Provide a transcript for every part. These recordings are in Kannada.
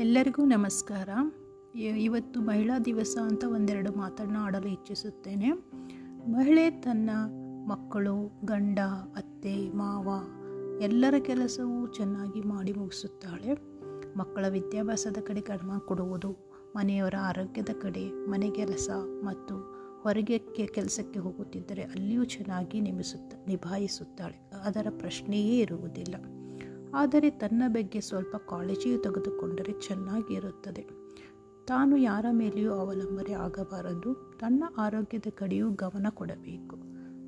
ಎಲ್ಲರಿಗೂ ನಮಸ್ಕಾರ. ಇವತ್ತು ಮಹಿಳಾ ದಿವಸ ಅಂತ ಒಂದೆರಡು ಮಾತನ್ನು ಆಡಲು ಇಚ್ಛಿಸುತ್ತೇನೆ. ಮಹಿಳೆ ತನ್ನ ಮಕ್ಕಳು, ಗಂಡ, ಅತ್ತೆ, ಮಾವ ಎಲ್ಲರ ಕೆಲಸವೂ ಚೆನ್ನಾಗಿ ಮಾಡಿ ಮುಗಿಸುತ್ತಾಳೆ. ಮಕ್ಕಳ ವಿದ್ಯಾಭ್ಯಾಸದ ಕಡೆ ಗಮನ ಕೊಡುವುದು, ಮನೆಯವರ ಆರೋಗ್ಯದ ಕಡೆ ಮನೆ ಕೆಲಸ ಮತ್ತು ಹೊರಗೆ ಕೆಲಸಕ್ಕೆ ಹೋಗುತ್ತಿದ್ದರೆ ಅಲ್ಲಿಯೂ ಚೆನ್ನಾಗಿ ನಿಮಿಸುತ್ತ ನಿಭಾಯಿಸುತ್ತಾಳೆ. ಅದರ ಪ್ರಶ್ನೆಯೇ ಇರುವುದಿಲ್ಲ. ಆದರೆ ತನ್ನ ಬಗ್ಗೆ ಸ್ವಲ್ಪ ಕಾಳಜಿಯು ತೆಗೆದುಕೊಂಡರೆ ಚೆನ್ನಾಗಿರುತ್ತದೆ. ತಾನು ಯಾರ ಮೇಲೆಯೂ ಅವಲಂಬನೆ ಆಗಬಾರದು. ತನ್ನ ಆರೋಗ್ಯದ ಕಡೆಯೂ ಗಮನ ಕೊಡಬೇಕು.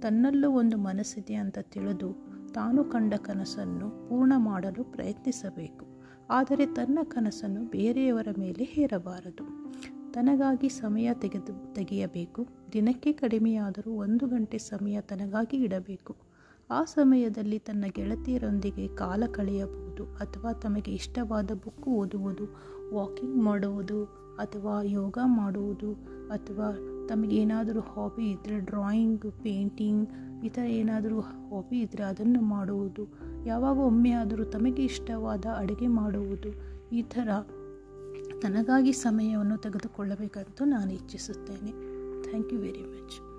ತನ್ನಲ್ಲೂ ಒಂದು ಮನಸ್ಸಿದೆ ಅಂತ ತಿಳಿದು ತಾನು ಕಂಡ ಕನಸನ್ನು ಪೂರ್ಣ ಮಾಡಲು ಪ್ರಯತ್ನಿಸಬೇಕು. ಆದರೆ ತನ್ನ ಕನಸನ್ನು ಬೇರೆಯವರ ಮೇಲೆ ಹೇರಬಾರದು. ತನಗಾಗಿ ಸಮಯ ತೆಗೆದು ತೆಗೆಯಬೇಕು. ದಿನಕ್ಕೆ ಕಡಿಮೆಯಾದರೂ ಒಂದು ಗಂಟೆ ಸಮಯ ತನಗಾಗಿ ಇಡಬೇಕು. ಆ ಸಮಯದಲ್ಲಿ ತನ್ನ ಗೆಳತಿಯರೊಂದಿಗೆ ಕಾಲ ಕಳೆಯಬಹುದು ಅಥವಾ ತಮಗೆ ಇಷ್ಟವಾದ ಬುಕ್ ಓದುವುದು, ವಾಕಿಂಗ್ ಮಾಡುವುದು ಅಥವಾ ಯೋಗ ಮಾಡುವುದು ಅಥವಾ ತಮಗೇನಾದರೂ ಹಾಬಿ ಇದ್ದರೆ ಡ್ರಾಯಿಂಗ್, ಪೇಂಟಿಂಗ್ ಈ ಥರ ಏನಾದರೂ ಹಾಬಿ ಇದ್ದರೆ ಅದನ್ನು ಮಾಡುವುದು, ಯಾವಾಗ ಒಮ್ಮೆ ಆದರೂ ತಮಗೆ ಇಷ್ಟವಾದ ಅಡುಗೆ ಮಾಡುವುದು ಈ ಥರ ತನಗಾಗಿ ಸಮಯವನ್ನು ತೆಗೆದುಕೊಳ್ಳಬೇಕಂತ ನಾನು ಇಚ್ಛಿಸುತ್ತೇನೆ. Thank you very much.